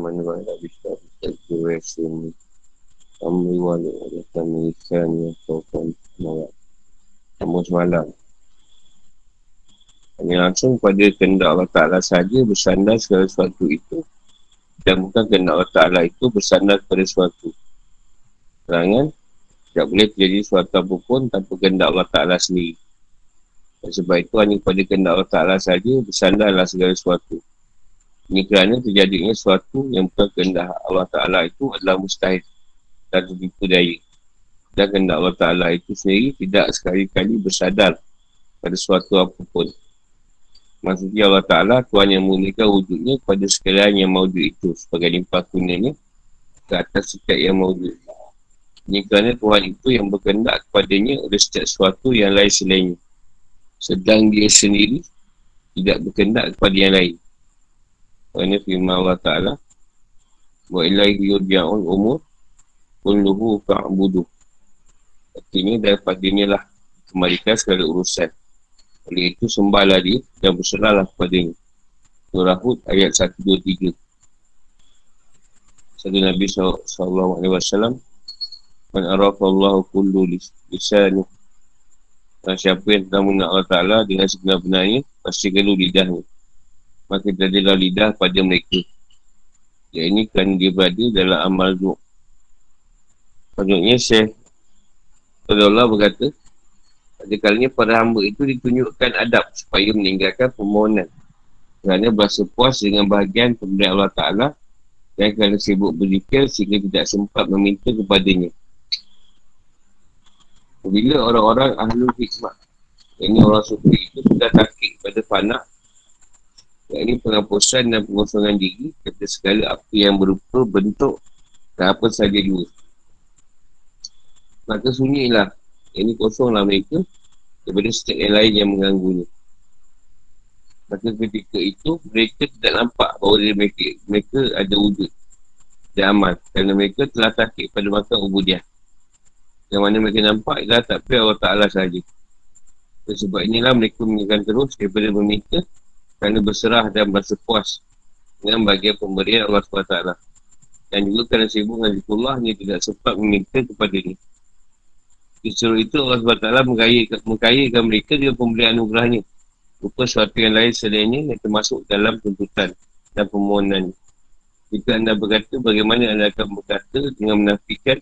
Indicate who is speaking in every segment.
Speaker 1: mana orang tak bisa Tak bisa ni. Kami walik ada kami ikan yang Tuhan Malam Kamu semalam. Hanya langsung pada kendak Allah Ta'ala saja bersandar segala sesuatu itu. Dan bukan kendak Allah Ta'ala itu bersandar pada sesuatu. Serangan Tak boleh terjadi sesuatu apapun tanpa kendak Allah Ta'ala sendiri. Dan sebab itu hanya pada kendak Allah Ta'ala saja bersandarlah segala sesuatu ini kerana terjadinya sesuatu yang bukan kehendak Allah Ta'ala itu adalah mustahil dan tertipu daya. Dan kehendak Allah Ta'ala itu sendiri tidak sekali-kali bersadar pada sesuatu apapun. Maksudnya Allah Ta'ala Tuhan yang memulihkan wujudnya kepada sekalian yang maujud itu sebagai limpah kuningnya ke atas setiap yang maujud. Ini kerana Tuhan itu yang berkendak kepadanya oleh setiap sesuatu yang lain selainnya. Sedang dia sendiri tidak berkendak kepada yang lain. Ini firman Allah Ta'ala Wa ilaihi yudja'un umur Kulluhu fa'budu. Artinya daripada inilah Kembalikan segala urusan. Oleh itu sembahlah dia Dan berserahlah kepada ini Surah Hud ayat 123 Satu Nabi SAW Man arafa Allah kullu lisanu Dan siapa yang telah mengenal Allah Ta'ala Dengan sebenar-benarnya Pasti geluh lidahnya maka terjadilah lidah pada mereka. Ya ini kan dia berada dalam amal zuh. Maksudnya Syekh Allah berkata, pada kalinya para hamba itu ditunjukkan adab supaya meninggalkan permohonan. Kerana berasa puas dengan bahagian pemberian Allah Ta'ala dan kerana sibuk berzikir sehingga tidak sempat meminta kepadanya. Bila orang-orang ahli hikmah, ini orang sufi itu sudah takik pada panak yang ini penghapusan dan pengosongan diri Kata segala apa yang berupa bentuk Dan apa saja juga Maka sunyilah ini kosonglah mereka Daripada setiap yang lain yang mengganggunya. Maka ketika itu Mereka tidak nampak bahawa mereka, mereka ada wujud Dan amal Kerana mereka telah takik pada makan ubudiah. Yang mana mereka nampak Ialah tak Allah Ta'ala sahaja. Sebab inilah mereka mengingatkan terus daripada meminta kerana berserah dan berasa puas dengan bagian pemberian Allah SWT dan juga kerana sibuk dengan zikullah ni tidak sempat meminta kepada ni Justru itu Allah SWT mengkayakan, mengkayakan mereka dengan pemberian anugerahnya. Rupa sesuatu yang lain selainnya yang termasuk dalam tuntutan dan permohonan. Jika anda berkata bagaimana anda akan berkata dengan menafikan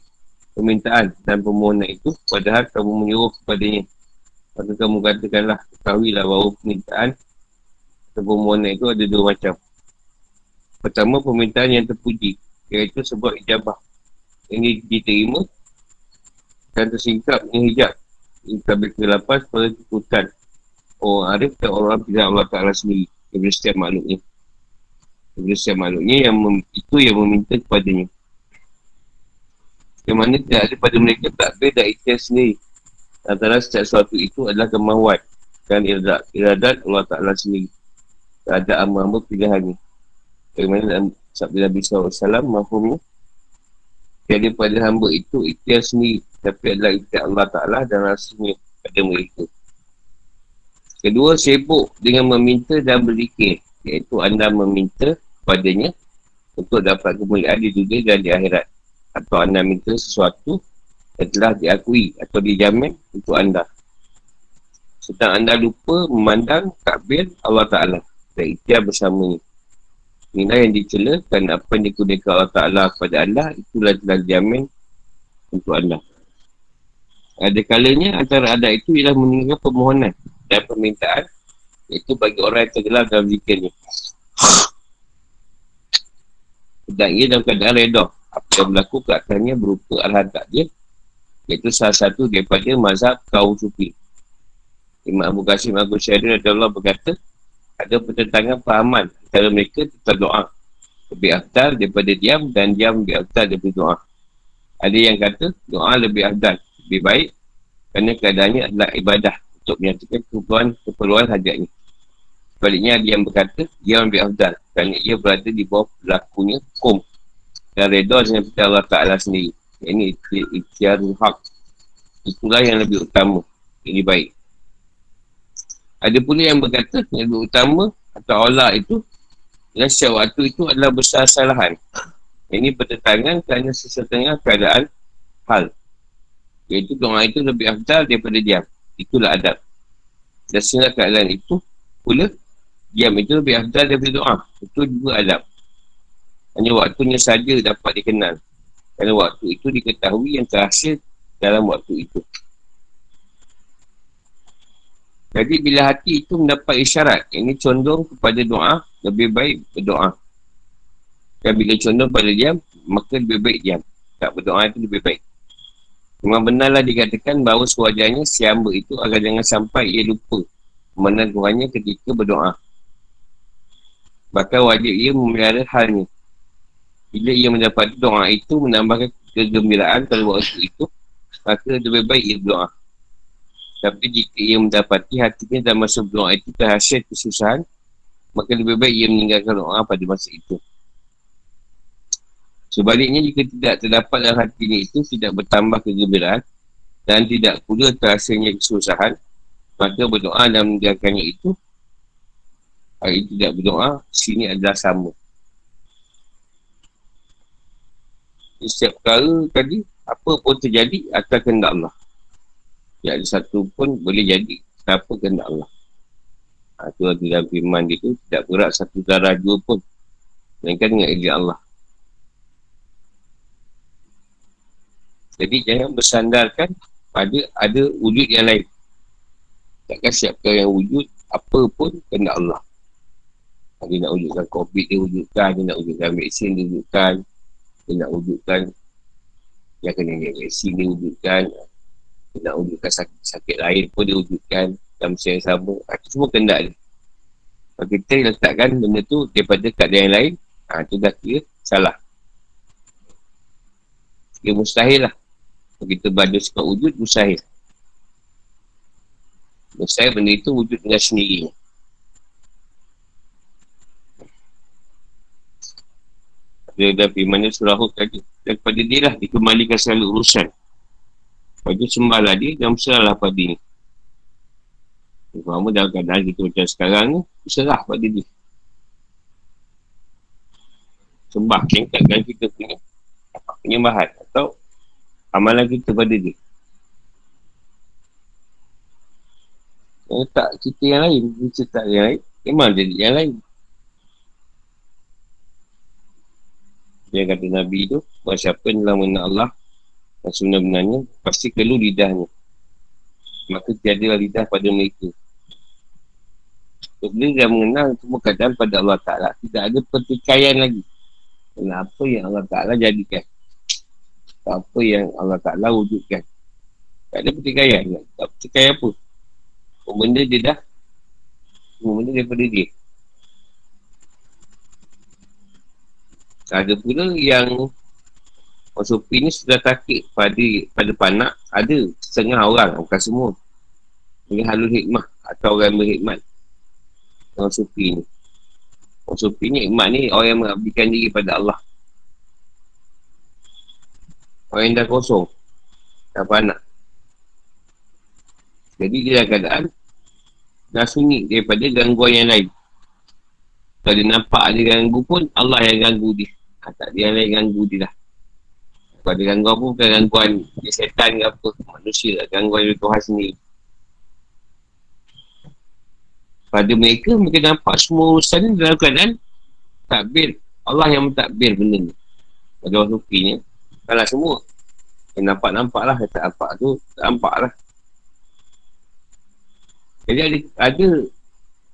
Speaker 1: permintaan dan permohonan itu padahal kamu menyuruh kepadanya. Maka kamu katakanlah ketahuilah bahawa permintaan permohonan itu ada dua macam. Pertama, permintaan yang terpuji. Iaitu sebuah ijabah. Ini diterima dan tersingkap dengan hijab. Ini tabir ke-8 pada tututan. Orang Arif dan orang tidak Allah Ta'ala sendiri. Daripada setiap makhluknya. Daripada setiap makhluknya yang mem- itu yang meminta kepadanya. Yang mana tidak ada pada mereka tak takbir dan ikhtiar sendiri. Antara setiap sesuatu itu adalah kemahuan dan iradat, iradat Allah Ta'ala sendiri ada hamba-hamba pilihan ni. Bagaimana dalam sabda Nabi SAW, mahfumnya. Tiada pada hamba itu ikhtiar sendiri. Tapi adalah ikhtiar Allah Ta'ala dan rasanya pada mereka. Kedua, sibuk dengan meminta dan berzikir. Iaitu anda meminta padanya untuk dapat kemuliaan di dunia dan di akhirat. Atau anda minta sesuatu yang telah diakui atau dijamin untuk anda. Sedang anda lupa memandang takbir Allah Ta'ala ikhtiar bersama ni. Inilah yang dicela dan apa yang digunakan Allah Ta'ala kepada anda, itulah telah dijamin untuk anda. Ada kalanya antara adat itu ialah meninggalkan permohonan dan permintaan itu bagi orang yang tergelar dalam zikirnya. Dan ia dalam keadaan reda. Apa yang berlaku ke atasnya berupa arahan takdir iaitu salah satu daripada mazhab kaum sufi. Imam Abu Qasim Abu Syahrir Allah berkata, ada pertentangan fahaman antara mereka tentang doa. Lebih afdal daripada diam dan diam lebih afdal daripada doa. Ada yang kata doa lebih afdal, lebih baik kerana keadaannya adalah ibadah untuk menyatakan keperluan, keperluan hajatnya. Sebaliknya ada yang berkata diam lebih afdal kerana ia berada di bawah berlakunya hukum dan reda dengan perintah Allah Ta'ala sendiri. Ini ikhtiar hak. Itulah yang lebih utama. Ini baik. Ada pula yang berkata yang utama atau Allah itu setiap waktu itu adalah besar kesalahan. Ini bertentangan kerana sesetengah keadaan hal. Iaitu doa itu lebih afdal daripada diam. Itulah adab. Dan setengah keadaan itu pula diam itu lebih afdal daripada doa. Itu juga adab. Hanya waktunya saja dapat dikenal. Kerana waktu itu diketahui yang terhasil dalam waktu itu. Jadi bila hati itu mendapat isyarat, ini condong kepada doa, lebih baik berdoa. Dan bila condong pada diam, maka lebih baik diam. Tak berdoa itu lebih baik. Memang benarlah dikatakan bahawa sewajarnya si hamba itu agar jangan sampai ia lupa menangguhannya ketika berdoa. Bahkan wajib ia memelihara halnya. Bila ia mendapat doa itu menambahkan kegembiraan pada waktu itu, maka lebih baik ia berdoa. Tapi jika ia mendapati hatinya dalam masa berdoa itu terhasil kesusahan, maka lebih baik ia meninggalkan doa pada masa itu. Sebaliknya jika tidak terdapat dalam hatinya itu tidak bertambah kegembiraan dan tidak pula terhasilnya kesusahan, maka berdoa dan meninggalkannya itu hari tidak berdoa, sini adalah sama. Setiap perkara tadi, apa pun terjadi akan kehendak Allah. Tidak ada satu pun boleh jadi. Siapa kehendak Allah? Ha, Itu ada dalam firman dia tu Tidak gerak satu darah dua pun. Melainkan dengan izin Allah. Jadi jangan bersandarkan pada ada wujud yang lain. Takkan siapkan yang wujud apa pun kehendak Allah. Dia nak wujudkan COVID dia wujudkan, dia nak wujudkan vaksin dia wujudkan, dia nak wujudkan yang kena dia vaksin dia wujudkan, nak wujudkan sakit, sakit lain pun dia wujudkan dalam masa yang sama. Itu semua kehendak dia. Kalau kita letakkan benda tu daripada keadaan yang lain, ha, itu dah kira salah. Dia mustahil lah. Kalau kita baca sebab wujud, mustahil. Mustahil benda itu wujud dengan sendiri. Dia dah firman dia surah Hud tadi. Dan kepada dia lah dikembalikan selalu urusan. Lepas tu sembahlah dia dan berserahlah pada dia. Kamu dalam keadaan kita macam sekarang ni, berserah pada dia. Sembah, tingkatkan kita punya penyembahan atau amalan kita pada dia. Eh, tak kita yang lain, kita tak yang lain, memang jadi yang lain. Dia kata Nabi tu, bahawa siapa yang telah mengenal Allah dan sebenarnya pasti perlu lidahnya. Maka tiada lidah pada mereka. Bila dia mengenal semua keadaan pada Allah Ta'ala, tidak ada pertikaian lagi. Kenapa yang Allah Ta'ala jadikan apa yang Allah Ta'ala wujudkan. Tak ada pertikaian. Tak pertikaian apa. Semua benda dia dah. Semua benda daripada dia. Ada pula yang Masufi ni sudah takik pada pada panak ada setengah orang bukan semua. Ini halul hikmah atau orang berhikmat orang sufi ni. Orang sufi ni hikmat ni orang yang mengabdikan diri pada Allah. Orang yang dah kosong Tak panak. Jadi dia dalam keadaan Dah sunyi daripada gangguan yang lain. Kalau dia nampak ada ganggu pun Allah yang ganggu dia. Ha, Tak dia yang lain ganggu dia lah Kalau ada gangguan pun bukan gangguan Dia setan ke apa Manusia lah Gangguan dari Tuhan sendiri pada mereka, mereka nampak semua urusan ni dalam keadaan takbir. Allah yang mentakbir benda ni. Pada orang sufi ni. Kalau semua Yang nampak-nampak lah Yang tak nampak tu Tak nampak lah Jadi ada, ada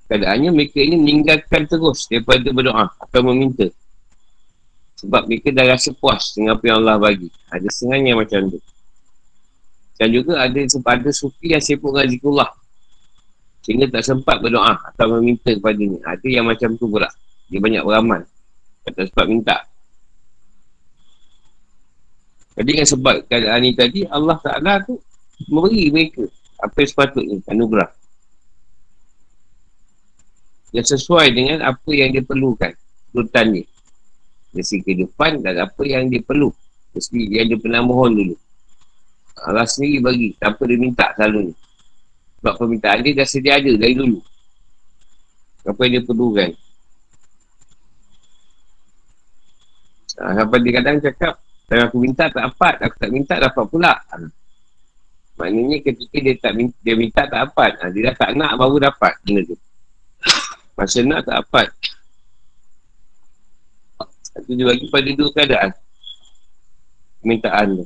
Speaker 1: Keadaannya mereka ini meninggalkan terus Daripada berdoa Atau meminta Sebab mereka dah rasa puas Dengan apa yang Allah bagi. Ada setengahnya macam tu. Dan juga ada Ada sufi yang sibuk dengan zikullah Sehingga tak sempat berdoa Atau meminta kepada ni Ada yang macam tu pula. Dia banyak beramal. Tak sempat minta. Jadi dengan sebab keadaan ni tadi Allah Ta'ala tu memberi mereka apa yang sepatutnya. Anugerah. Yang sesuai dengan apa yang dia perlukan. Kebutuhan dia dari kehidupan dan apa yang dia perlu yang dia pernah mohon dulu Allah sendiri bagi tanpa dia minta selalu ni sebab permintaan dia dah sedia ada dari dulu apa yang dia perlukan Ha, sampai dia kadang cakap, kalau aku minta tak dapat, aku tak minta dapat pula. Ha. Maknanya ketika dia tak minta, dia minta tak dapat. Ha, dia dah tak nak baru dapat benda tu. Masa nak tak dapat. Itu dia bagi pada dua keadaan. Permintaan tu.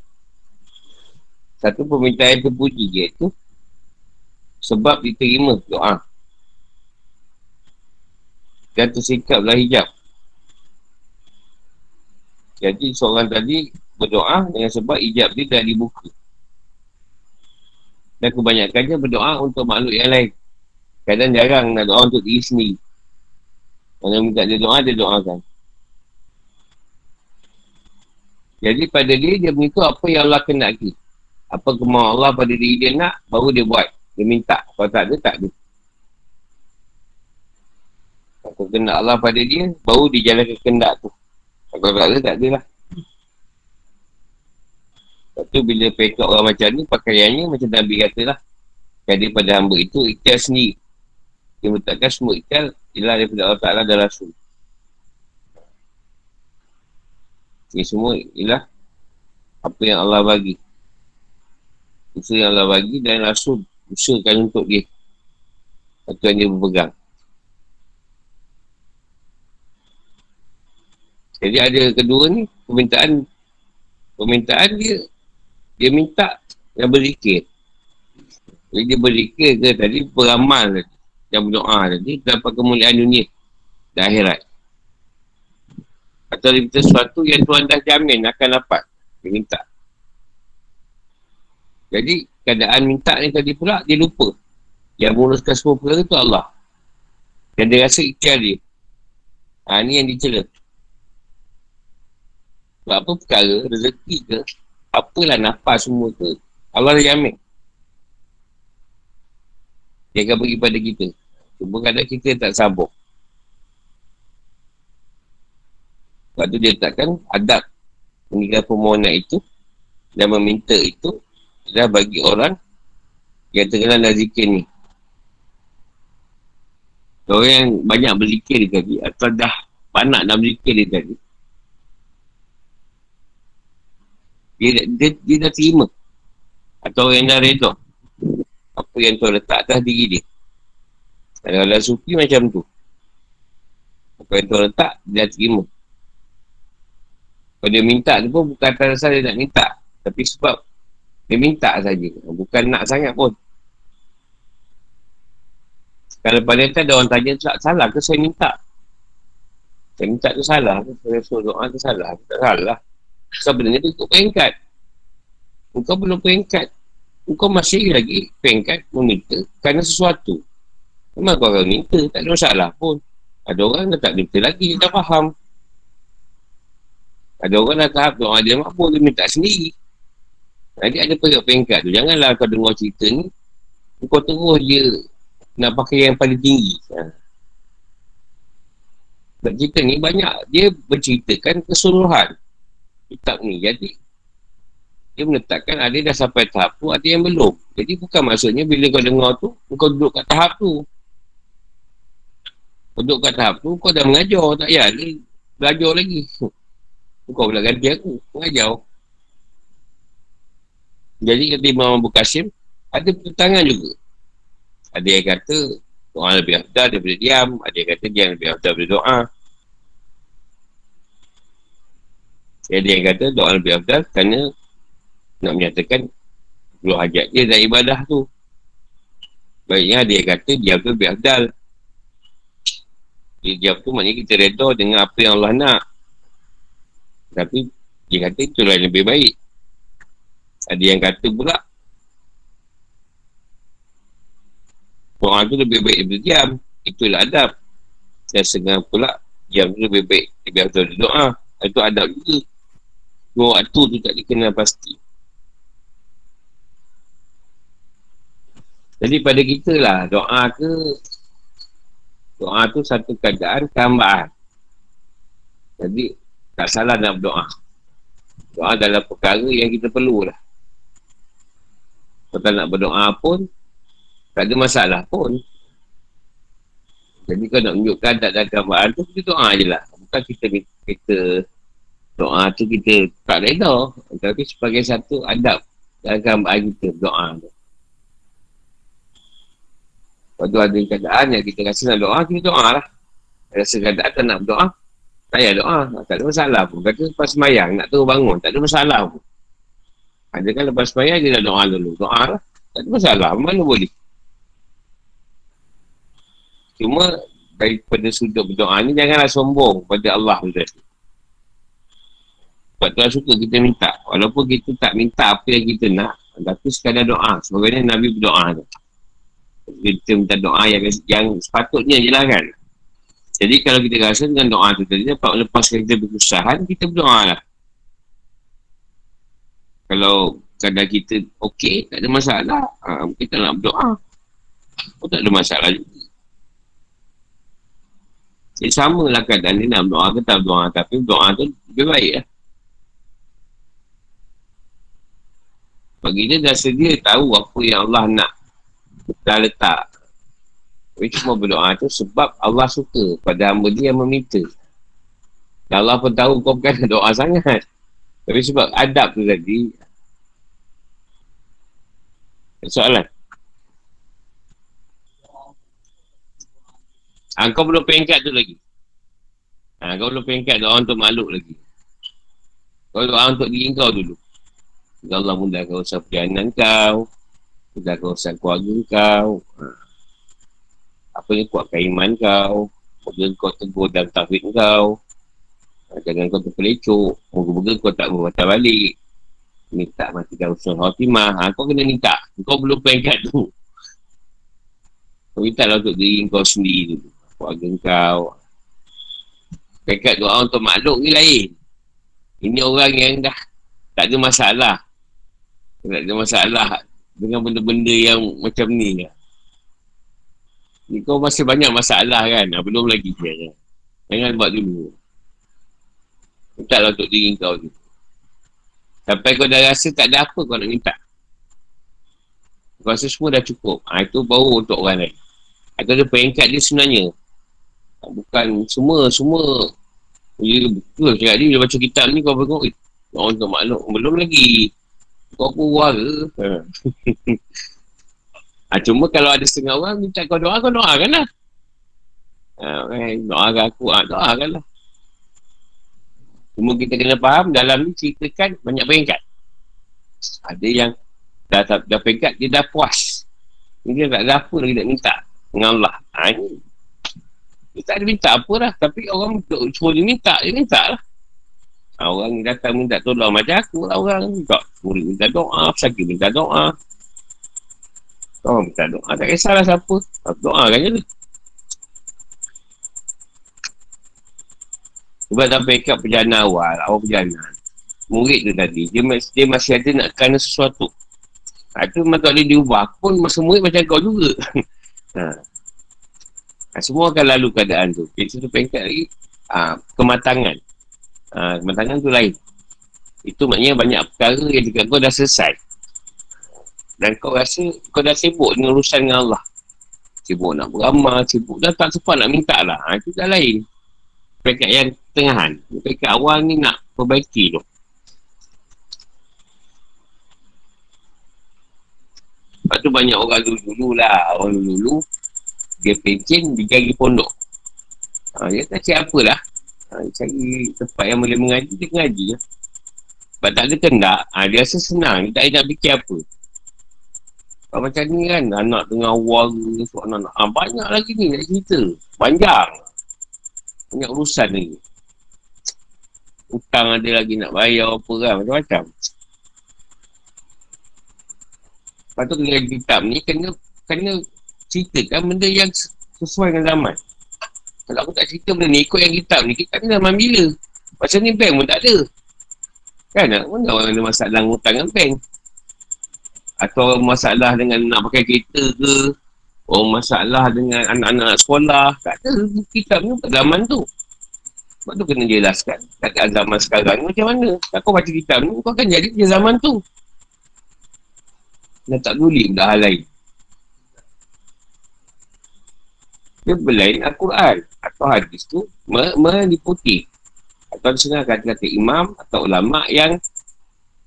Speaker 1: Satu permintaan terpuji dia tu. Sebab diterima doa. Dan tersikap lah hijab. Jadi seorang tadi berdoa dengan sebab hijab dia dah dibuka. Dan kebanyakannya berdoa untuk makhluk yang lain. Kadang jarang nak doa untuk diri sendiri. Kalau minta dia doa, dia doakan. Jadi pada dia, dia mengikut apa yang Allah kenaki. Apa kemauan Allah pada diri dia nak, baru dia buat. Dia minta. Kalau tak ada, tak ada. Apa kena Allah pada dia, baru dia jalankan kendak tu. Kalau tak ada, tak ada lah. Lepas tu bila pekak orang macam ni, pakaiannya macam Nabi kata lah. Jadi pada hamba itu, ikhtiar sendiri. Dia letakkan semua ikhtiar, ialah daripada Allah Ta'ala dan Rasul. Ini semua ialah apa yang Allah bagi. Usaha yang Allah bagi dan Rasul usahakan untuk dia. Itu yang dia berpegang. Jadi ada kedua ni, permintaan permintaan dia, dia minta yang berzikir. Jadi dia berzikir ke tadi, beramal yang berdoa tadi, dapat kemuliaan dunia dan akhirat. Atau dia minta sesuatu yang Tuhan dah jamin akan dapat. Dia minta. Jadi, keadaan minta ni tadi pula, dia lupa. Yang menguruskan semua perkara tu Allah. Dan dia rasa ikhtiar dia. Ha, ni yang dicela. Sebab apa perkara, rezeki ke, apalah nafas semua ke, Allah dah jamin. Dia akan bagi pada kita. Cuma kadang kita tak sabar. Sebab tu dia letakkan adab meninggal permohonan itu dan meminta itu adalah bagi orang yang terkenal dan zikir ni. Orang yang banyak berzikir tadi atau dah panak nak berzikir dia tadi dia, dia, dia dah terima. Atau yang dah reda. Apa yang tu letak atas diri dia. Kalau sufi macam tu. Apa yang tu letak dia dah terima kalau dia minta tu pun bukan atas dasar dia nak minta. Tapi sebab dia minta saja. Bukan nak sangat pun. Kalau pada tu ada orang tanya tak salah ke saya minta? Saya minta tu salah. Ke saya suruh doa tu salah. Tak salah. Sebenarnya dia ikut peringkat. Engkau belum peringkat. Engkau masih lagi peringkat meminta kerana sesuatu. Memang kau akan minta tak ada masalah pun. Ada orang dah tak minta lagi dia dah faham ada orang dah tahap doa dia mampu dia minta sendiri jadi ada peringkat-peringkat tu janganlah kau dengar cerita ni kau terus je nak pakai yang paling tinggi ha. Cerita ni banyak dia berceritakan keseluruhan kitab ni. Jadi, dia menetapkan ada dah sampai tahap tu, ada yang belum. Jadi, bukan maksudnya bila kau dengar tu, kau duduk kat tahap tu. Kau duduk kat tahap tu, kau dah mengajar. Tak payah, belajar lagi. Kau pula ganti aku, mengajar. Jadi, kata Imam Abu Qasim, ada pertentangan juga. Ada yang kata, doa lebih afdal daripada diam. Ada yang kata, dia lebih afdal daripada doa. Ada yang kata doa lebih afdal kerana nak menyatakan perlu hajat dia dan ibadah tu. Baiknya yang kata diam tu lebih afdal. Dia diam tu maknanya kita reda dengan apa yang Allah nak. Tapi dia kata itulah yang lebih baik. Ada yang kata pula Doa tu lebih baik daripada diam. Itulah adab. Dan setengah pula diam tu lebih baik daripada doa. Itu adab juga. Dua waktu tu tak dikenal pasti. Jadi pada kita lah, doa ke doa tu satu keadaan tambahan. Jadi tak salah nak berdoa. Doa adalah perkara yang kita perlulah. Kalau nak berdoa pun, tak ada masalah pun. Jadi kalau nak menunjukkan tak ada gambaran tu, kita doa je lah. Bukan kita, kita Doa tu kita tak reda. Tapi sebagai satu adab dalam keadaan kita doa tu. Lepas tu ada keadaan yang kita rasa nak doa, kita doa lah. Rasa keadaan tak nak berdoa, tak payah doa. Tak ada masalah pun. Kata lepas semayang, nak turun bangun, tak ada masalah pun. Ada kan lepas semayang, dia nak doa dulu. Doa lah. Tak ada masalah. Mana boleh? Cuma daripada sudut berdoa ni, janganlah sombong pada Allah. Sebab Tuhan suka kita minta. Walaupun kita tak minta apa yang kita nak. Tapi sekadar doa. Sebagainya Nabi berdoa tu. Kita minta doa yang, yang sepatutnya je lah kan. Jadi kalau kita rasa dengan doa tu tadi dapat melepaskan kita berusahaan, kita berdoa lah. Kalau kadang kita okey, tak ada masalah. Ha, kita nak berdoa. Pun tak ada masalah juga. Jadi sama lah kadang ni nak berdoa ke tak berdoa. Tapi berdoa tu lebih baik lah. Bagi dia dah sedia tahu apa yang Allah nak dah letak. Tapi cuma berdoa tu sebab Allah suka pada hamba dia yang meminta. Dan Allah pun tahu kau bukan doa sangat. Tapi sebab adab tu tadi. Soalan. Ha, kau belum pengkat tu lagi. Ha, kau belum pengkat doa untuk makhluk lagi. Kau doa untuk diri kau dulu. Ya Allah mudahkan usaha perjalanan kau Mudahkan usaha keluarga kau ha. Apa yang kuatkan iman kau Moga kau tegur dan tafid kau ha. Jangan kau terpelecuk Moga-moga kau tak berbatal balik Minta matikan usaha khatimah ha. Kau kena minta Kau belum pengkat tu Kau minta lah untuk diri kau sendiri tu Keluarga kau Pengkat doa untuk makhluk ni lain Ini orang yang dah tak ada masalah tak ada masalah dengan benda-benda yang macam ni lah. Ni kau masih banyak masalah kan? Ah, belum lagi je. Kan? Jangan buat dulu. Minta lah untuk diri kau tu. Sampai kau dah rasa tak ada apa kau nak minta. Kau rasa semua dah cukup. Ha, itu baru untuk orang lain. Atau ada peringkat dia sebenarnya. Ah, bukan semua, semua. Dia betul cakap dia, dia baca kitab ni kau berkata, untuk makhluk. Belum lagi. Kau pun ke? ha, cuma kalau ada setengah orang minta kau doa, kau doakan lah. Ha, okay. Doakan aku, ha, doakan lah. Cuma kita kena faham dalam ni ceritakan banyak peringkat. Ada yang dah, dah, dah peringkat, dia dah puas. Dia tak ada apa lagi nak minta dengan Allah. Ha, ini. Dia tak ada minta apa lah. Tapi orang suruh dia minta, dia minta lah. Orang datang minta tolong macam aku lah orang. Tak murid minta doa, sakit minta doa. Orang minta doa, tak kisahlah siapa. Doa kan je Sebab dah backup perjalanan awal, awal perjalanan. Murid tu tadi, dia, dia masih ada nak kena sesuatu. Ha, tu memang tak boleh diubah. Pun masa murid macam kau juga. ha. ha. semua akan lalu keadaan tu. Kita tu pengkat lagi, ha, kematangan. Ha, kematangan tu lain. Itu maknanya banyak perkara yang dekat kau dah selesai. Dan kau rasa kau dah sibuk dengan urusan dengan Allah. Sibuk nak beramal, sibuk dah tak sempat nak minta lah. Ha, itu dah lain. Pekat yang tengahan. Pekat awal ni nak perbaiki tu. Lepas tu banyak orang dulu-dulu lah. Orang dulu-dulu. Dia pencin, dia jadi pondok. Ha, dia tak cakap apa lah. Ha, cari tempat yang boleh mengaji, dia mengaji. Sebab tak ada kendak, ha, dia rasa senang. Dia tak ada nak fikir apa. Sebab macam ni kan, anak tengah warga, suat anak, ha, banyak lagi ni nak cerita. Panjang. Banyak urusan ni. Hutang ada lagi nak bayar apa kan, macam-macam. Lepas tu kena kitab ni, kena, kena ceritakan benda yang sesuai dengan zaman. Kalau aku tak cerita benda ni, ikut yang kitab ni, kitab ni zaman bila? Macam ni bank pun tak ada. Kan? Mana orang ada masalah hutang dengan bank? Atau masalah dengan nak pakai kereta ke? Oh masalah dengan anak-anak sekolah. Tak ada kitab ni pada zaman tu. Sebab tu kena jelaskan. Kat zaman sekarang macam mana? Tak kau baca kitab ni, kau akan jadi zaman tu. Dah tak boleh benda hal lain. Dia berlain Al-Quran atau hadis tu meliputi Atau disini kata-kata imam atau ulama yang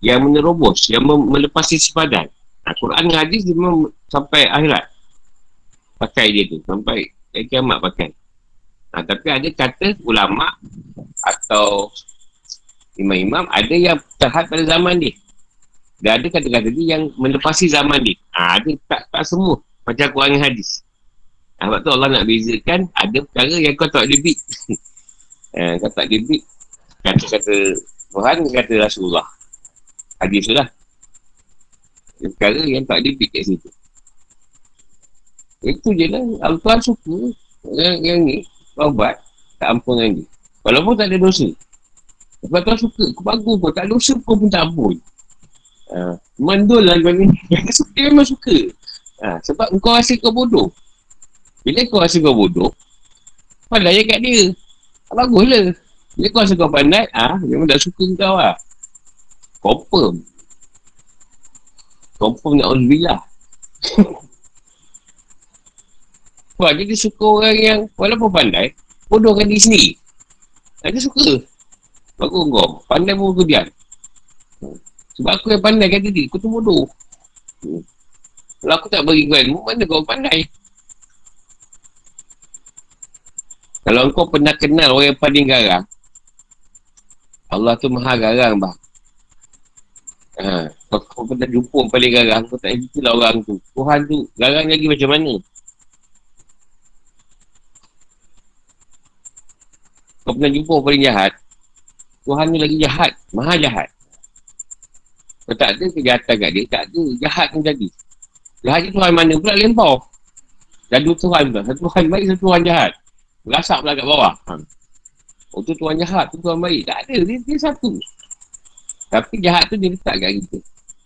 Speaker 1: yang menerobos, yang melepasi Al-Quran dan hadis dia memang sampai akhirat. Pakai dia tu. Sampai eh, kiamat pakai. Ha, tapi ada kata ulama atau imam-imam ada yang terhad pada zaman dia. Dan ada kata-kata dia yang melepasi zaman dia. Ha, ada tak, tak semua. Macam Quran dan hadis. Ha, sebab tu Allah nak bezakan ada perkara yang kau tak debit. ha, kau tak debit. Kata-kata Tuhan, kata Rasulullah. Hadis tu lah perkara yang tak debit kat situ. Itu je lah. Al-Tuhan suka yang, yang ni, taubat, tak ampun dengan dia. Walaupun tak ada dosa. Sebab Tuhan suka, kau bagus pun, tak dosa kau pun tak ampun. Ha, mandul lah kau ni. dia memang suka. Ha, sebab kau rasa kau bodoh. Bila kau rasa kau bodoh, pandai kat dia. Tak bagus lah. Bila kau rasa kau pandai, ah, ha, memang tak suka kau lah. Confirm. Confirm nak Alhamdulillah Wah, jadi suka orang yang Walaupun pandai Bodohkan diri sendiri. Dia suka. Bagus kau Pandai pun aku diam. Sebab aku yang pandai kata diri Aku tu bodoh. Kalau aku tak bagi kau ilmu Mana kau pandai? Kalau kau pernah kenal orang yang paling garang Allah tu maha garang bang Ha, kau pernah jumpa orang paling garang, kau tak cerita lah orang tu. Tuhan tu garang lagi macam mana? Kau pernah jumpa orang paling jahat, Tuhan tu lagi jahat, maha jahat. Kau tak ada kejahatan kat dia, tak ada. Jahat pun jadi. Jahat tu Tuhan mana pula lempau. Dan dua Tuhan pula. Satu Tuhan baik, satu Tuhan jahat. Berasak pula kat bawah. Ha. Oh tu Tuhan jahat, tu Tuhan baik. Tak ada, dia, dia satu. Tapi jahat tu dia letak kat kita.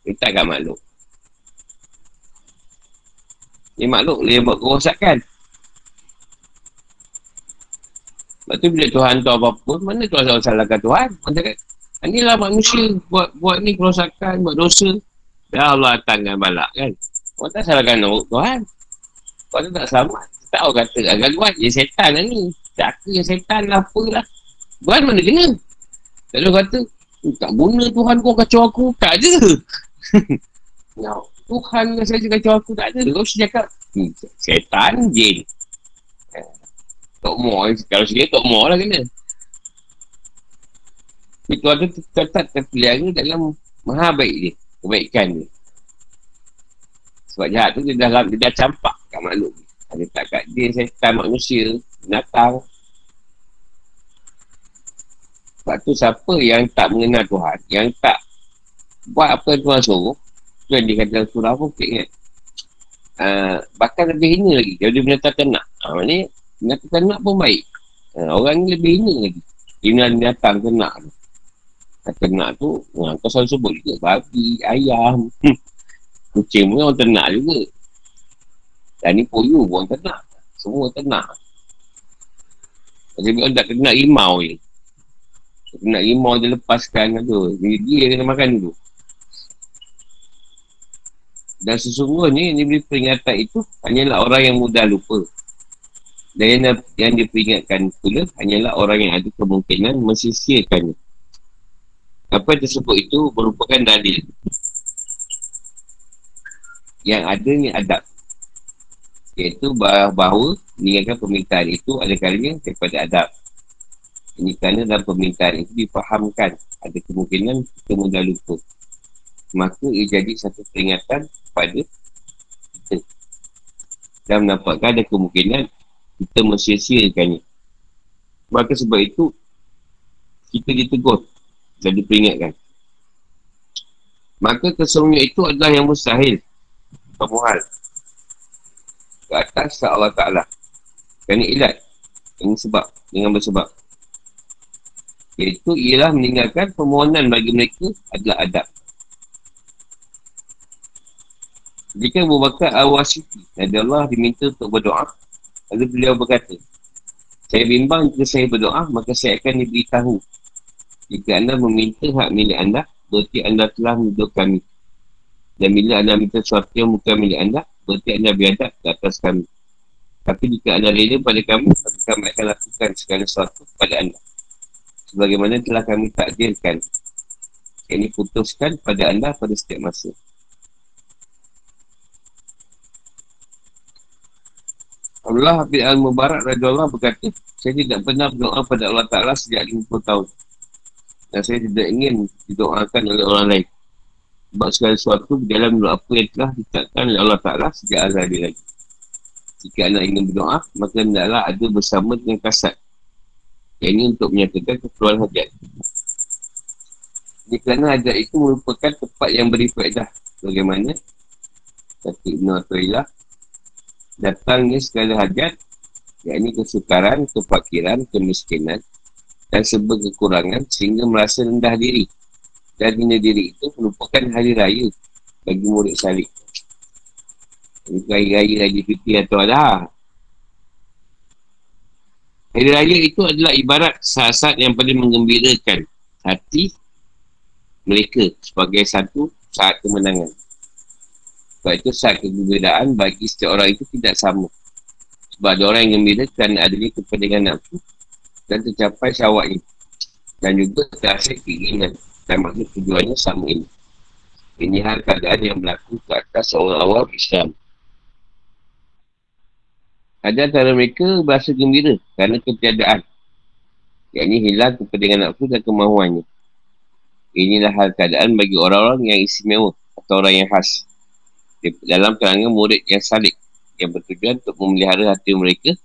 Speaker 1: Letak kat makhluk. Dia makhluk dia buat kerosakan. Lepas tu bila Tuhan tu apa-apa, mana Tuhan selalu salahkan Tuhan? Macam kan, inilah manusia buat buat ni kerosakan, buat dosa. Ya Allah datangkan balak kan. Orang tak salahkan Tuhan. Kau tu tak selamat. Tak tahu kata, agak kuat je setan lah ni. Tak ke setan lah apalah. Tuhan mana kena? Lalu kata, tak guna Tuhan kau kacau aku. Tak ada. ya, Tuhan saja kacau aku. Tak ada. Kau mesti cakap. Hmm, setan, jin. Eh, Tok Mo. Kalau sikit Tok Mo lah kena. Itu ada tetap terpelihara dalam maha baik dia. Kebaikan dia. Sebab jahat tu dia dah, dia dah campak kat makhluk. Dia tak kat dia setan manusia. Binatang. Sebab tu siapa yang tak mengenal Tuhan, yang tak buat apa yang Tuhan suruh, tu yang dia kata surah pun, okay, ingat. Uh, bahkan lebih hina lagi, kalau dia binatang ternak. Uh, maknanya, binatang ternak pun baik. Uh, orang ni lebih hina lagi. Dia binatang ternak tu. Ternak tu, uh, kau selalu sebut juga, babi, ayam, kucing pun orang ternak juga. Dan ni poyu pun orang ternak. Semua ternak. Jadi orang tak ternak rimau je. Nak rimau dia lepaskan tu. Dia, dia kena makan tu. Dan sesungguhnya yang diberi peringatan itu hanyalah orang yang mudah lupa. Dan yang, yang diperingatkan pula hanyalah orang yang ada kemungkinan mensisirkannya. Apa yang tersebut itu merupakan dalil. Yang ada ni adab. Iaitu bahawa meninggalkan permintaan itu ada kalanya daripada adab. Ini kerana dalam permintaan itu difahamkan ada kemungkinan kita mudah lupa. Maka ia jadi satu peringatan kepada kita. Dan menampakkan ada kemungkinan kita mensia-siakannya. Maka sebab itu, kita ditegur dan diperingatkan. Maka kesemuanya itu adalah yang mustahil. Pemuhal. Ke atas Allah Ta'ala. Kerana ilat. Ini sebab. Dengan bersebab. Iaitu ialah meninggalkan permohonan bagi mereka adalah adab. Jika Abu Bakar Al-Wasiti Nabi Allah diminta untuk berdoa Lalu beliau berkata Saya bimbang jika saya berdoa Maka saya akan diberitahu Jika anda meminta hak milik anda Berarti anda telah menuduh kami. Dan bila anda minta sesuatu yang bukan milik anda Berarti anda biadab ke atas kami. Tapi jika anda rela pada kami Maka kami akan lakukan segala sesuatu kepada anda sebagaimana telah kami takdirkan. Ini putuskan pada anda pada setiap masa. Allah bin Al-Mubarak Allah berkata, saya tidak pernah berdoa pada Allah Ta'ala sejak 50 tahun. Dan saya tidak ingin didoakan oleh orang lain. Sebab segala sesuatu dalam doa apa yang telah ditetapkan oleh Allah Ta'ala sejak azal dia lagi. Jika anak ingin berdoa, maka hendaklah ada bersama dengan kasat. Yang ini untuk menyatakan keperluan hajat. Jadi kerana hajat itu merupakan tempat yang beri faedah. Bagaimana? Kata Ibn Atulillah. Datangnya segala hajat. Yang ini kesukaran, kefakiran, kemiskinan. Dan sebuah kekurangan sehingga merasa rendah diri. Dan hina diri itu merupakan hari raya bagi murid salib. Raya-raya Raja Fitri atau ada. Hari Raya itu adalah ibarat saat-saat yang paling menggembirakan hati mereka sebagai satu saat kemenangan. Sebab itu saat kegembiraan bagi setiap orang itu tidak sama. Sebab ada orang yang gembira kerana adanya kepentingan nafsu dan tercapai syawaknya. Dan juga terasa keinginan dan maksud tujuannya sama ini. Ini hal keadaan yang berlaku ke atas seorang awal Islam. Ada antara mereka berasa gembira kerana ketiadaan. Yang ini hilang kepentingan nafsu dan kemahuannya. Inilah hal keadaan bagi orang-orang yang istimewa atau orang yang khas. Dalam kalangan murid yang salik yang bertujuan untuk memelihara hati mereka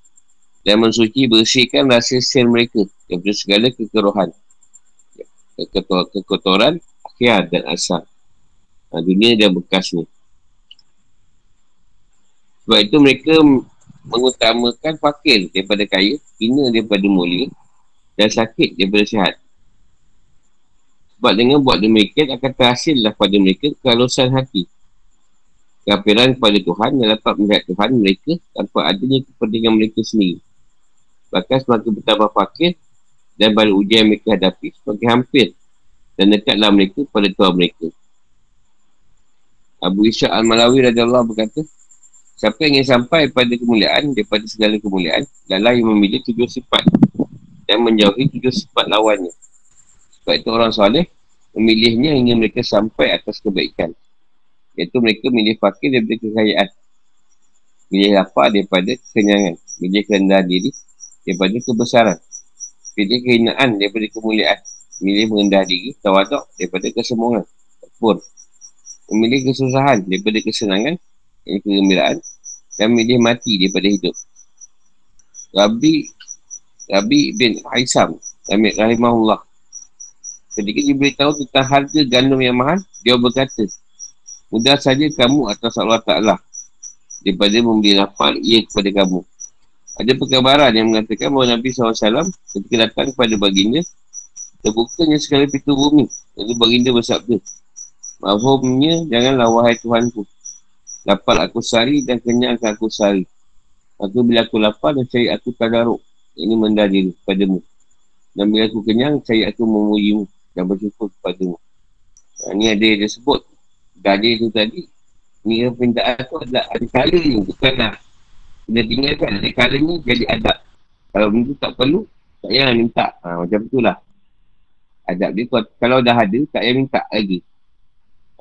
Speaker 1: dan mensuci bersihkan rasa sel mereka daripada segala kekerohan, kekotoran, akhir dan asal. Dunia dan bekasnya. Sebab itu mereka mengutamakan fakir daripada kaya, hina daripada mulia dan sakit daripada sihat. Sebab dengan buat demikian akan terhasillah pada mereka kehalusan hati. Kehapiran kepada Tuhan yang dapat melihat Tuhan mereka tanpa adanya kepentingan mereka sendiri. Bahkan semakin bertambah fakir dan baru ujian mereka hadapi semakin hampir dan dekatlah mereka pada Tuhan mereka. Abu Isya Al-Malawi radhiyallahu berkata, Siapa yang ingin sampai pada kemuliaan daripada segala kemuliaan adalah yang memilih tujuh sifat dan menjauhi tujuh sifat lawannya. Sebab itu orang soleh memilihnya hingga mereka sampai atas kebaikan. Iaitu mereka memilih fakir daripada kekayaan. Milih lapar daripada kekenyangan. Milih kerendahan diri daripada kebesaran. Pilih kehinaan daripada kemuliaan. Milih merendah diri, tawaduk daripada kesemuan. Pun. Memilih kesusahan daripada kesenangan yang kegembiraan. Dan milih mati daripada hidup. Rabi Rabi bin Haisam Amir Rahimahullah. Ketika dia beritahu tentang harga gandum yang mahal Dia berkata Mudah saja kamu atas Allah Ta'ala Daripada membeli lapar ia kepada kamu. Ada perkabaran yang mengatakan bahawa Nabi SAW Ketika datang kepada baginda Terbukanya segala pintu bumi Lalu baginda bersabda Mahfumnya janganlah wahai Tuhanku Lapar aku sari dan kenyang aku sari. Aku bila aku lapar dan cari aku tadaruk. Ini mendah diri kepadamu. Dan bila aku kenyang, cari aku memujimu dan bersyukur kepadamu. Nah, ini ada yang sebut. Gadi itu tadi. Ini yang permintaan tu adalah ada kala ni. Bukanlah. Kena tinggalkan. Ada kala ni jadi adab. Kalau benda tak perlu, tak payah minta. Ha, macam itulah. Adab dia. Kalau dah ada, tak payah minta lagi.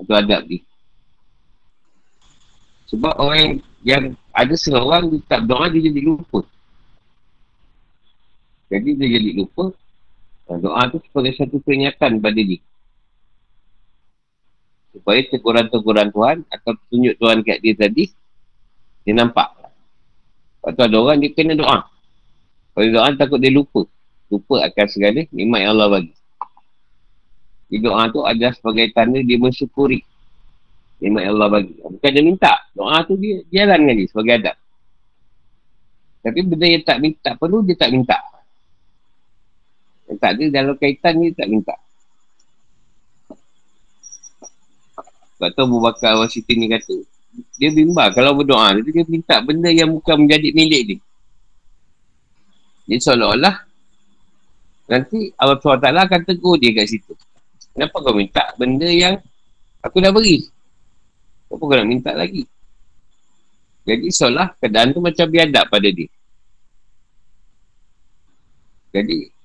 Speaker 1: Itu adab dia. Sebab orang yang ada seorang dia tak berdoa dia jadi lupa. Jadi dia jadi lupa. Doa tu sebagai satu peringatan pada dia. Supaya teguran-teguran Tuhan atau tunjuk Tuhan kat dia tadi, dia nampak. Lepas tu ada orang dia kena doa. Kalau doa takut dia lupa. Lupa akan segala nikmat yang Allah bagi. Jadi doa tu adalah sebagai tanda dia mensyukuri Nikmat yang Allah bagi. Bukan dia minta. Doa tu dia jalan dengan dia sebagai adab. Tapi benda yang tak minta perlu, dia tak minta. Yang tak ada dalam kaitan dia tak minta. Sebab tu Abu Bakar Wasiti ni kata, dia bimbang kalau berdoa, dia, dia minta benda yang bukan menjadi milik dia. Jadi seolah-olah, nanti Allah SWT akan tegur dia kat situ. Kenapa kau minta benda yang aku dah beri? Apa kau nak minta lagi? Jadi seolah keadaan tu macam biadab pada dia. Jadi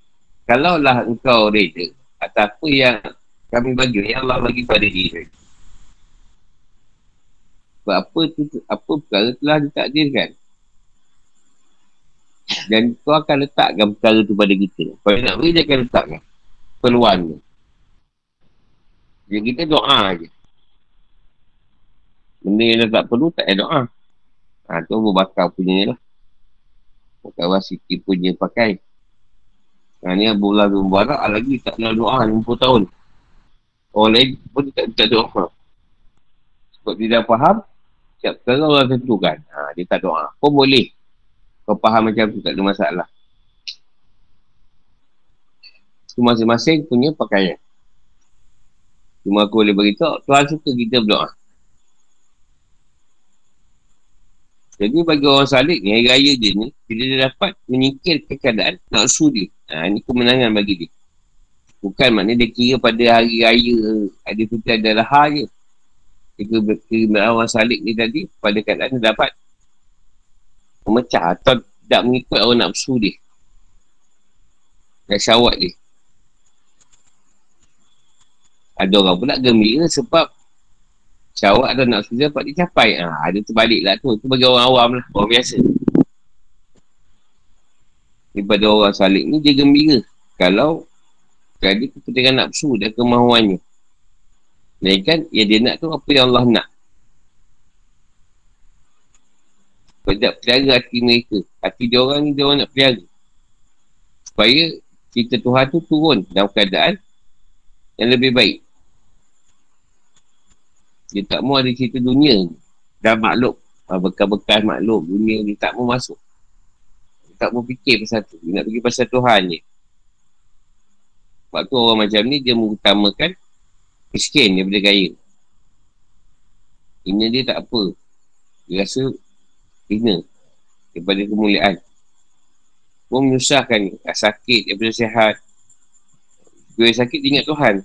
Speaker 1: Kalaulah engkau reda atau apa yang kami bagi, yang Allah bagi pada diri. Sebab apa tu, apa perkara telah ditakdirkan. Dan kau akan letakkan perkara tu pada kita. Kalau nak beri, dia akan letakkan. Peluang tu. Jadi kita doa je. Benda yang tak perlu, tak ada doa. Ha, tu berbakar punya lah. Bakar wasiki punya pakai. Ha, ni Abu Allah bin Mubarak lagi tak kenal doa 50 tahun. Orang lain pun tak, tak doa. Sebab dia dah faham, siap perkara Allah tentukan. Ha, dia tak doa. Pun boleh. Kau faham macam tu, tak ada masalah. Itu masing-masing punya pakaian. Cuma aku boleh beritahu, Tuhan suka kita berdoa. Jadi bagi orang salik ni, hari raya dia ni, bila dia dapat menyingkirkan keadaan, nak su dia. Ha, ni kemenangan bagi dia. Bukan maknanya dia kira pada hari raya, ada putih ada lahar je. Kira orang salik ni tadi, pada keadaan dia dapat memecah atau tak mengikut orang nafsu dia. Dan syawat dia. Ada orang pula gembira sebab syawat atau nafsu dia dapat dicapai. Ha, ada terbalik lah tu. Itu bagi orang awam lah. Orang biasa. Daripada orang salik ni dia gembira. Kalau jadi kepentingan nafsu dan kemahuannya. Dan kan yang dia nak tu apa yang Allah nak. Sebab pelihara hati mereka. Hati dia orang ni dia orang nak pelihara. Supaya cerita Tuhan tu turun dalam keadaan yang lebih baik. Dia tak mau ada cerita dunia dan makhluk. Ah, bekas-bekas makhluk dunia dia tak mau masuk. Dia tak mau fikir pasal tu. Dia nak pergi pasal Tuhan je. Sebab tu orang macam ni dia mengutamakan miskin daripada gaya. Ini dia tak apa. Dia rasa hina daripada kemuliaan. Pun menyusahkan sakit daripada sihat. Bila sakit dia ingat Tuhan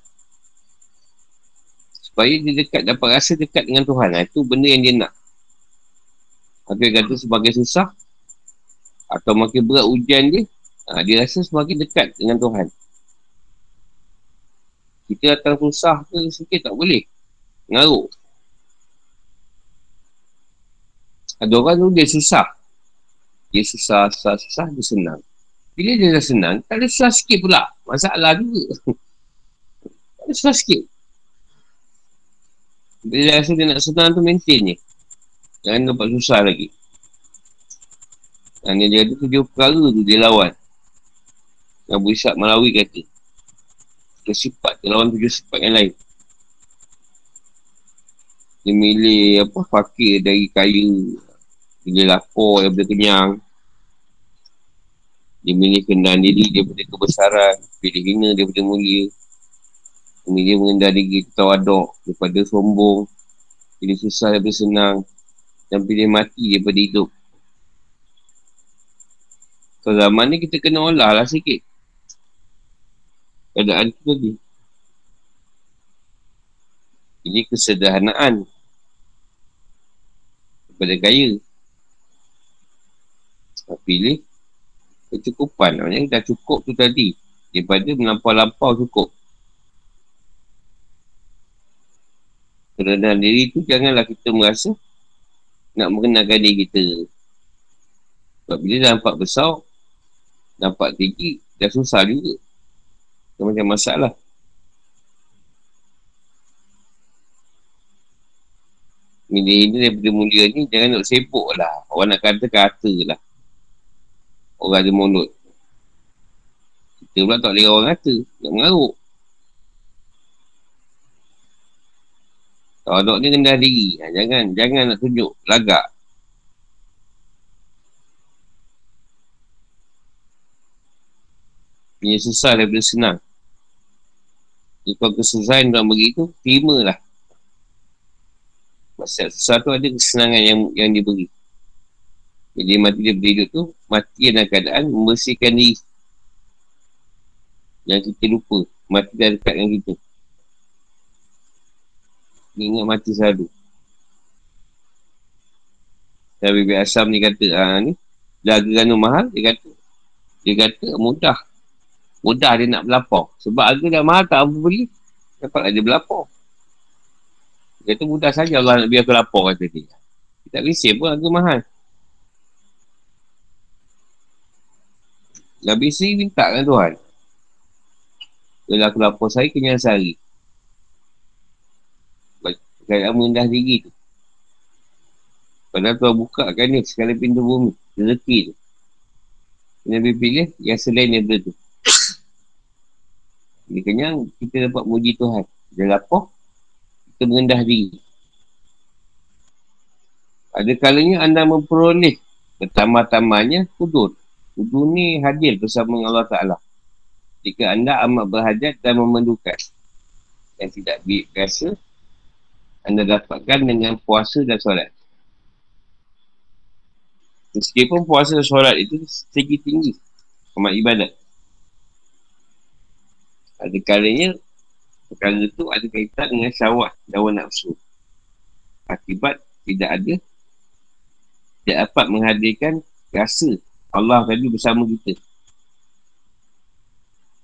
Speaker 1: supaya dia dekat dapat rasa dekat dengan Tuhan. Ha, itu benda yang dia nak. Atau dia kata sebagai susah atau makin berat ujian dia, ha, dia rasa semakin dekat dengan Tuhan. Kita datang susah ke sikit tak boleh. Ngaruh. Ada orang tu dia susah. Dia susah, susah, susah, dia senang. Bila dia dah senang, tak ada susah sikit pula. Masalah juga. tak ada susah sikit. Bila dia rasa dia nak senang tu maintain je. Jangan dapat susah lagi. Dan dia ada tujuh perkara tu dia lawan. Abu Ishak Malawi kata. Tujuh sifat. Dia lawan tujuh sifat yang lain. Dia milih apa fakir dari kaya. Dia lapor daripada kenyang. Dia milih kenal diri daripada kebesaran. Pilih hina daripada mulia. Ini dia mengendal diri tawaduk daripada sombong. Pilih susah daripada senang. Dan pilih mati daripada hidup. So zaman ni kita kena olah lah sikit. Keadaan tu tadi. Ini kesederhanaan. Daripada kaya. Pilih kecukupan. Maksudnya dah cukup tu tadi. Daripada melampau-lampau cukup. Kerendahan diri tu janganlah kita merasa nak mengenalkan diri kita. Sebab bila nampak besar, nampak tinggi, dah susah juga. Itu macam masalah. Bila ini daripada mulia ni, jangan nak sibuk lah. Orang nak kata-kata lah. Orang ada mulut. Kita pula tak boleh orang kata. Nak mengaruk. Tawaduk ni rendah diri. Ha, jangan, jangan nak tunjuk lagak. Ini susah daripada senang. Jadi kalau kesusahan dalam begitu, terimalah. Maksud susah tu ada kesenangan yang yang diberi. Jadi mati dia berdiri tu, mati dalam keadaan membersihkan diri. Yang kita lupa. Mati dah dekat dengan kita. Ingat mati selalu. Dan Bibi Asam ni kata, ha, ni, laga ganu mahal, dia kata, dia kata mudah Mudah dia nak berlapar. Sebab harga dah mahal tak apa beli. Dapat dia berlapar. Dia tu mudah saja Allah nak biar aku lapar kata dia. Dia tak risih pun harga mahal. Nabi Sri minta kan Tuhan. Kalau aku lapar saya kenyang sehari. Keadaan merendah diri tu. Padahal Tuhan buka kan ni segala pintu bumi. Rezeki tu. Nabi pilih yang selain daripada tu. Dia kenyang, kita dapat muji Tuhan. Dia lapar, kita merendah diri. Ada kalanya anda memperoleh pertama-tamanya kudur. Kudur ni hadir bersama Allah Ta'ala. Jika anda amat berhajat dan memerlukan. Yang tidak biasa, anda dapatkan dengan puasa dan solat. Meskipun puasa dan solat itu segi tinggi. Amat ibadat. Ada kalanya perkara itu ada kaitan dengan syawah dawa nafsu. Akibat tidak ada tidak dapat menghadirkan rasa Allah tadi bersama kita.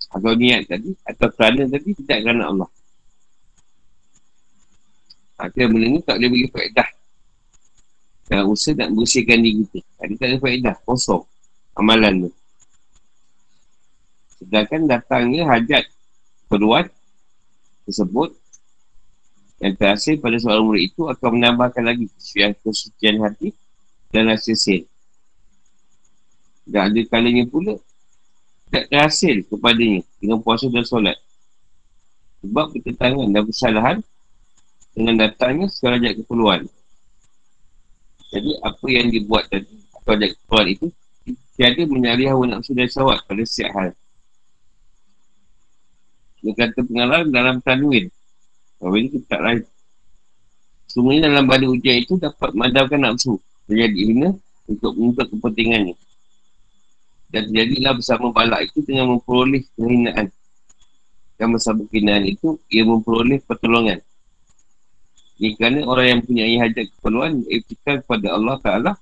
Speaker 1: Atau niat tadi, atau kerana tadi tidak kerana Allah. Akhirnya benda ni tak boleh bagi faedah. Dalam usaha nak bersihkan diri kita. Tadi tak ada faedah, kosong amalan tu. Sedangkan datangnya hajat perluan tersebut yang terhasil pada seorang murid itu akan menambahkan lagi kesucian, kesucian hati dan rasa sen. Dan ada kalanya pula tak terhasil kepadanya dengan puasa dan solat. Sebab bertentangan dan kesalahan dengan datangnya segala hajat keperluan. Jadi apa yang dibuat tadi hajat keperluan itu tiada menyari hawa nafsu dan syawat pada setiap hal. Dia kata pengalaman dalam tanwin. Bahawa ini kita tak lain. Semuanya dalam pada ujian itu dapat memadamkan nafsu. Menjadi hina untuk menuntut kepentingannya. Dan terjadilah bersama balak itu dengan memperoleh kehinaan. Dan bersama kehinaan itu, ia memperoleh pertolongan. Ini kerana orang yang punya hajat keperluan, etika kepada Allah Ta'ala,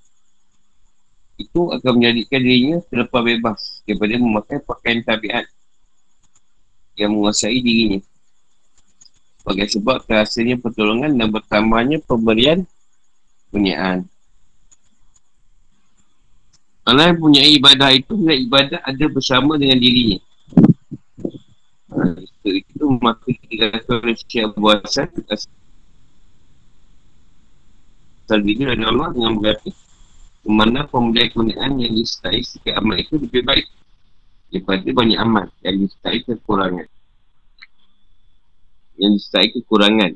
Speaker 1: itu akan menjadikan dirinya terlepas bebas daripada memakai pakaian tabiat yang menguasai dirinya. Sebagai sebab terhasanya pertolongan dan bertambahnya pemberian punyaan. Allah yang punya ibadah itu, dan ibadah ada bersama dengan dirinya. Ha, itu maka kita kata oleh siap buasan dan Allah dengan berarti mana pemberian kemuliaan yang disertai sikit amal itu lebih baik daripada banyak amal yang disertai kekurangan. Yang disertai kekurangan.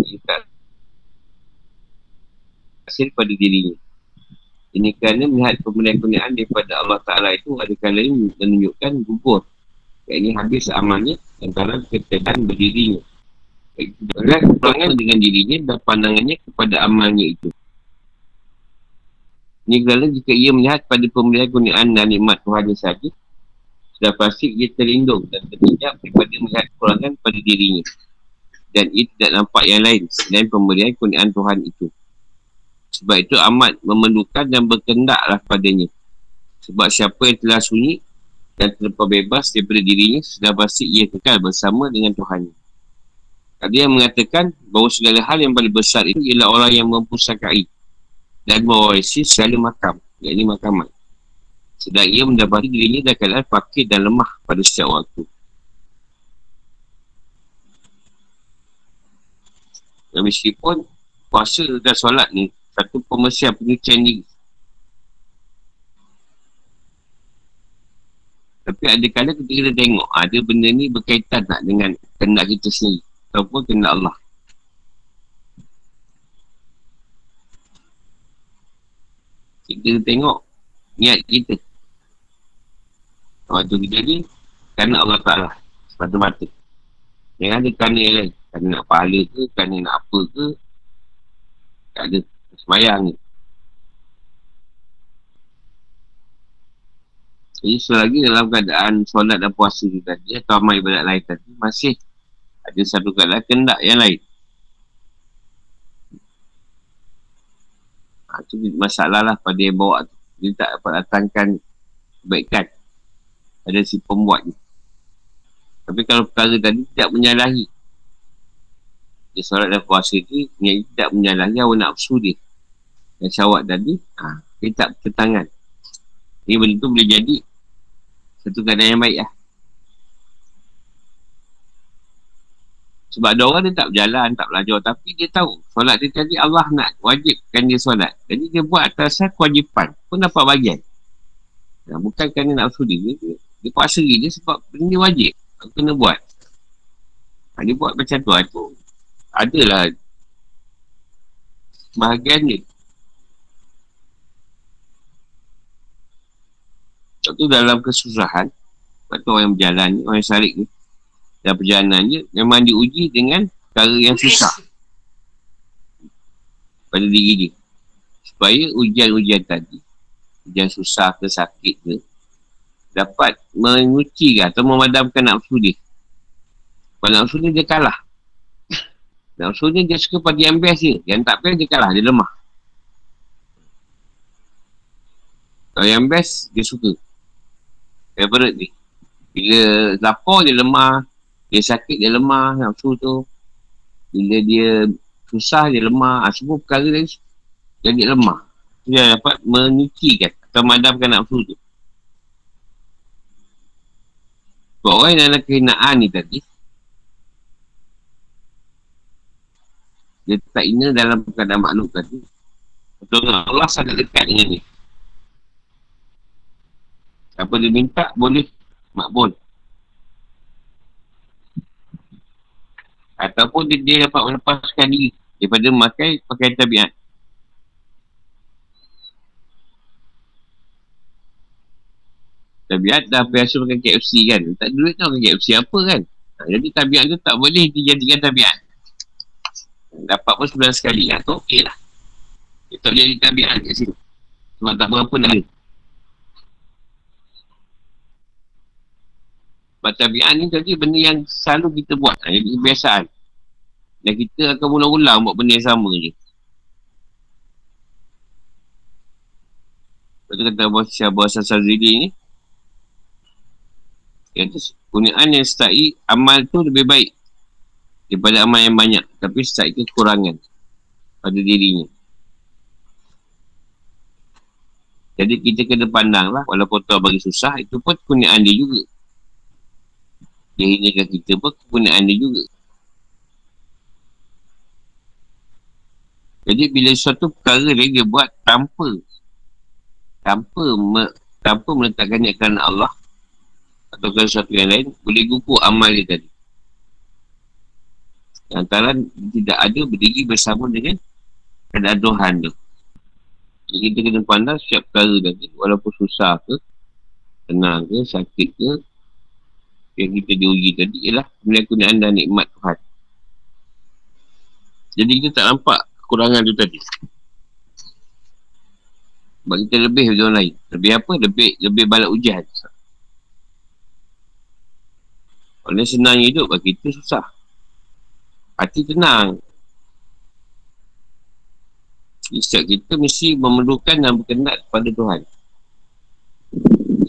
Speaker 1: Yang tak hasil pada dirinya. Ini kerana melihat pemberian-pemberian daripada Allah Ta'ala itu ada kala ini menunjukkan gugur. Yang ini habis amalnya antara ketegangan berdirinya. Melihat kekurangan dengan dirinya dan pandangannya kepada amalnya itu. Ini kerana jika ia melihat pada pemberian kunyian dan nikmat Tuhan saja, sudah pasti ia terlindung dan terhijab daripada melihat kekurangan pada dirinya. Dan ia tidak nampak yang lain selain pemberian kurniaan Tuhan itu. Sebab itu amat memerlukan dan berkendaklah padanya. Sebab siapa yang telah sunyi dan terlepas bebas daripada dirinya, sudah pasti ia kekal bersama dengan Tuhan. Ada yang mengatakan bahawa segala hal yang paling besar itu ialah orang yang mempusakai dan mewarisi segala makam, yakni makamat. Sedang ia mendapati dirinya dalam keadaan fakir dan lemah pada setiap waktu. Dan meskipun puasa dan solat ni satu pemersihan penyucian diri. Tapi ada kala kita tengok ada benda ni berkaitan tak dengan kendak kita sendiri ataupun kendak Allah. Kita tengok niat kita. Waktu kita ni Kerana Allah Ta'ala Semata-mata. Jangan ada kerana yang lain. Kerana nak pahala ke Kerana nak apa ke Tak ada. Semayang ni. Jadi selagi dalam keadaan Solat dan puasa tadi Atau amal ibadat lain tadi Masih Ada satu keadaan kendak yang lain Ha, itu masalah lah pada yang bawa tu. Dia tak dapat datangkan kebaikan ada si pembuat ni. Tapi kalau perkara tadi tidak menyalahi. Dia solat dan puasa ni, dia tidak menyalahi hawa nafsu dia. Dan syawak tadi, ha, dia tak bertentangan. Ini benda tu boleh jadi satu keadaan yang baik lah. Sebab ada orang dia tak berjalan, tak belajar. Tapi dia tahu. Solat dia tadi Allah nak wajibkan dia solat. Jadi dia buat atas kewajipan. Pun dapat bagian. Nah, bukan kerana nak usul dia. Dia, puasa dia sebab benda wajib. Aku kena buat. Ha, dia buat macam tu. Itu adalah bahagian dia. Sebab tu dalam kesusahan. Sebab tu orang yang berjalan orang yang sarik ni dan perjalanan dia memang diuji dengan perkara yang susah. pada diri dia. Supaya ujian-ujian tadi ujian susah ke sakit ke dapat menguci atau memadamkan nafsu dia. Kalau nafsu dia dia kalah. Nafsu dia dia suka pada yang best dia yang tak best dia kalah dia lemah. Kalau yang best dia suka. Favorite dia bila lapar dia lemah dia sakit, dia lemah, nafsu tu. Bila dia susah, dia lemah. Ha, semua perkara dia jadi lemah. Dia dapat menyucikan atau memadamkan nafsu tu. Sebab orang yang ada kehinaan ni tadi, dia tak ina dalam keadaan makhluk tadi. Betul? Allah sangat dekat dengan ni. Apa dia minta, boleh makbul. Ataupun dia, dia dapat melepaskan diri daripada memakai pakaian tabiat. Tabiat dah biasa makan KFC kan. Tak duit tau makan KFC apa kan. Ha, jadi tabiat tu tak boleh dijadikan tabiat. Dapat pun sebulan sekali. Ha, tu okey lah. Dia tak boleh jadi tabiat kat sini. Sebab tak berapa nak ada. Sebab tabiat ni tadi benda yang selalu kita buat. Jadi kebiasaan. Dan kita akan ulang-ulang buat benda yang sama je. Lepas tu kata Abu Syabah Sazili ni. Kata kurniaan yang setai amal tu lebih baik. Daripada amal yang banyak. Tapi setai kekurangan. Pada dirinya. Jadi kita kena pandang lah. Walaupun tu bagi susah. Itu pun kurniaan dia juga dia hinakan kita pun kegunaan dia juga. Jadi bila suatu perkara ni dia buat tanpa tanpa me, tanpa meletakkan kerana Allah atau kerana sesuatu yang lain boleh gugur amal dia tadi. Antara tidak ada berdiri bersama dengan keadaan tu. Jadi kita kena pandang setiap perkara tadi walaupun susah ke, tenang ke, sakit ke, yang kita diuji tadi ialah kemuliaan dan nikmat Tuhan. Jadi kita tak nampak kekurangan tu tadi. Sebab kita lebih dari orang lain. Lebih apa? Lebih lebih balak ujian. Oleh senang hidup, bagi kita susah. Hati tenang. Setiap kita mesti memerlukan dan berkenat kepada Tuhan.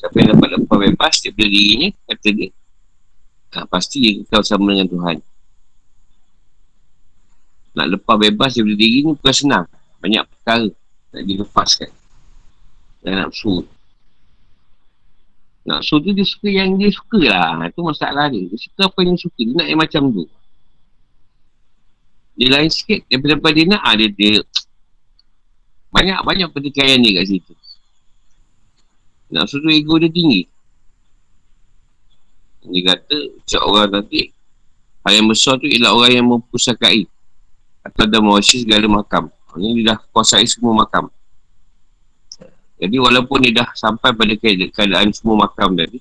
Speaker 1: Siapa yang dapat lepas bebas daripada dirinya, kata dia, ha, pasti kau sama dengan Tuhan. Nak lepas bebas daripada diri ni bukan senang. Banyak perkara nak dilepaskan. Dan nafsu nafsu tu dia suka yang dia suka lah. Itu masalah dia. Dia suka apa yang dia suka. Dia nak yang macam tu. Dia lain sikit. Daripada dia nak ah, dia, dia banyak-banyak pertikaian ni kat situ. Nafsu tu ego dia tinggi dia kata Cak orang nanti Hal yang besar tu ialah orang yang mempusakai Atau dah mewasi segala makam. Ini dia dah kuasai semua makam. Jadi walaupun dia dah sampai pada keadaan semua makam tadi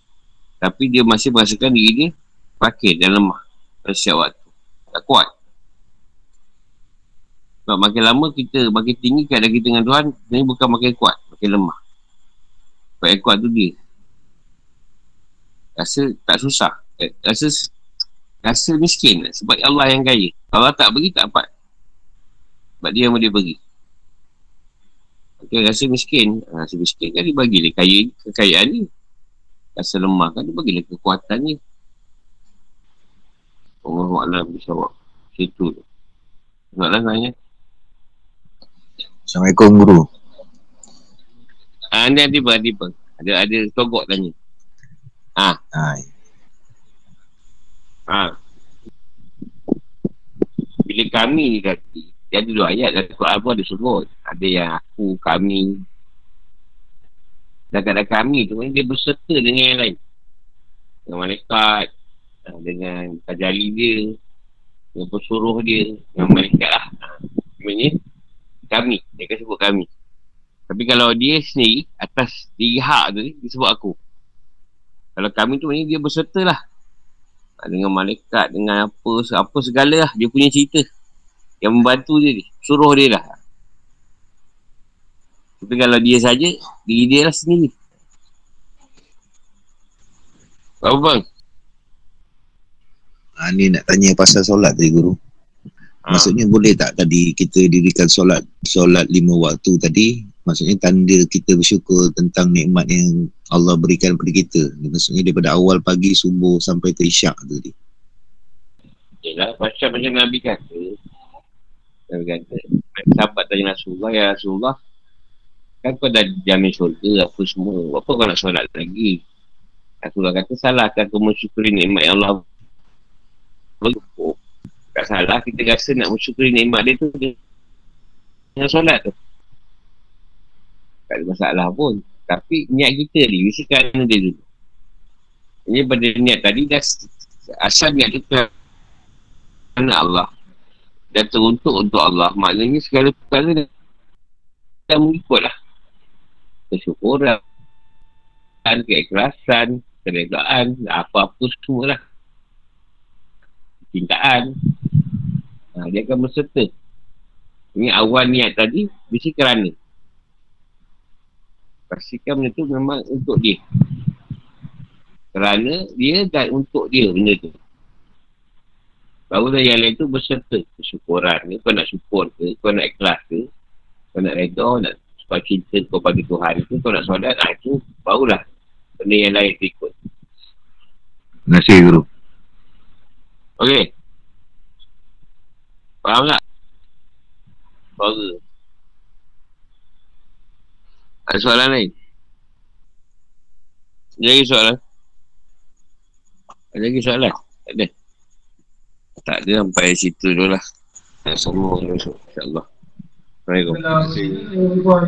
Speaker 1: Tapi dia masih merasakan diri dia Fakir dan lemah Pada setiap waktu. Tak kuat. Sebab makin lama kita makin tinggi keadaan kita dengan Tuhan Ini bukan makin kuat Makin lemah. Sebab yang kuat tu dia rasa tak susah eh, rasa rasa miskin sebab Allah yang kaya Allah tak beri tak dapat sebab dia yang boleh beri okay, rasa miskin ah, rasa miskin kan dia bagi dia kaya kekayaan ni rasa lemah kan dia bagi dia kekuatan ni Allah Alam bisawak. Situ tu. Soalan tanya.
Speaker 2: Assalamualaikum guru.
Speaker 1: Ah, ni ada? Ada apa? Ada, ada togok tanya. Ah,
Speaker 2: Ha,
Speaker 1: ah. Bila kami ni kata, dia ada dua ayat dalam Quran pun ada sebut. Ada yang aku, kami. Dan kata kami tu, dia berserta dengan yang lain. Dengan malaikat, ah, dengan tajali dia, dengan pesuruh dia, dengan malaikat lah. Ah, Sebenarnya, kami. Dia akan sebut kami. Tapi kalau dia sendiri, atas diri hak tu, dia sebut aku. Kalau kami tu, maknanya dia berserta lah. Ah, Dengan malaikat, dengan apa, apa segala lah. Dia punya cerita. Yang membantu dia ni. Suruh dia lah. Tapi kalau dia saja, diri dia lah sendiri. Apa bang?
Speaker 2: ha, ni nak tanya pasal solat tadi guru.
Speaker 1: Ha.
Speaker 2: Maksudnya boleh tak tadi kita dirikan solat solat lima waktu tadi maksudnya tanda kita bersyukur tentang nikmat yang Allah berikan kepada kita. Maksudnya daripada awal pagi subuh sampai ke isyak tu tadi.
Speaker 1: Yelah, macam macam Nabi kata. Nabi kata, sahabat tanya Rasulullah, ya Rasulullah, kan kau dah jamin syurga apa semua. Apa kau nak solat lagi? Rasulullah kata, salahkan kau mensyukuri nikmat yang Allah. Oh, tak salah, kita rasa nak mensyukuri nikmat dia tu dengan solat tu. Tak ada masalah pun. Tapi niat kita ni, kerana dia dulu. Ini pada niat tadi dah asal niat tu kerana Allah. Dan teruntuk untuk Allah. Maknanya segala perkara dah mengikut lah. Kesyukuran keikhlasan keregaan apa-apa semua lah. Cintaan ha, dia akan berserta. Ini awal niat tadi mesti kerana pastikan benda tu memang untuk dia kerana dia dan untuk dia benda tu Barulah yang lain tu berserta kesyukuran ke. Kau nak syukur ke, kau nak ikhlas ke, kau nak reda, nak supaya cinta kau pada Tuhan ke, kau nak solat, nah, itu barulah benda yang lain tu ikut.
Speaker 2: Terima kasih guru.
Speaker 1: Okey. Faham tak? Suara. Ada soalan lain? Ada lagi soalan? Ada lagi soalan? Tak ada. Tak ada sampai situ dulu lah. Semua insyaAllah. Assalamualaikum.
Speaker 3: Kalau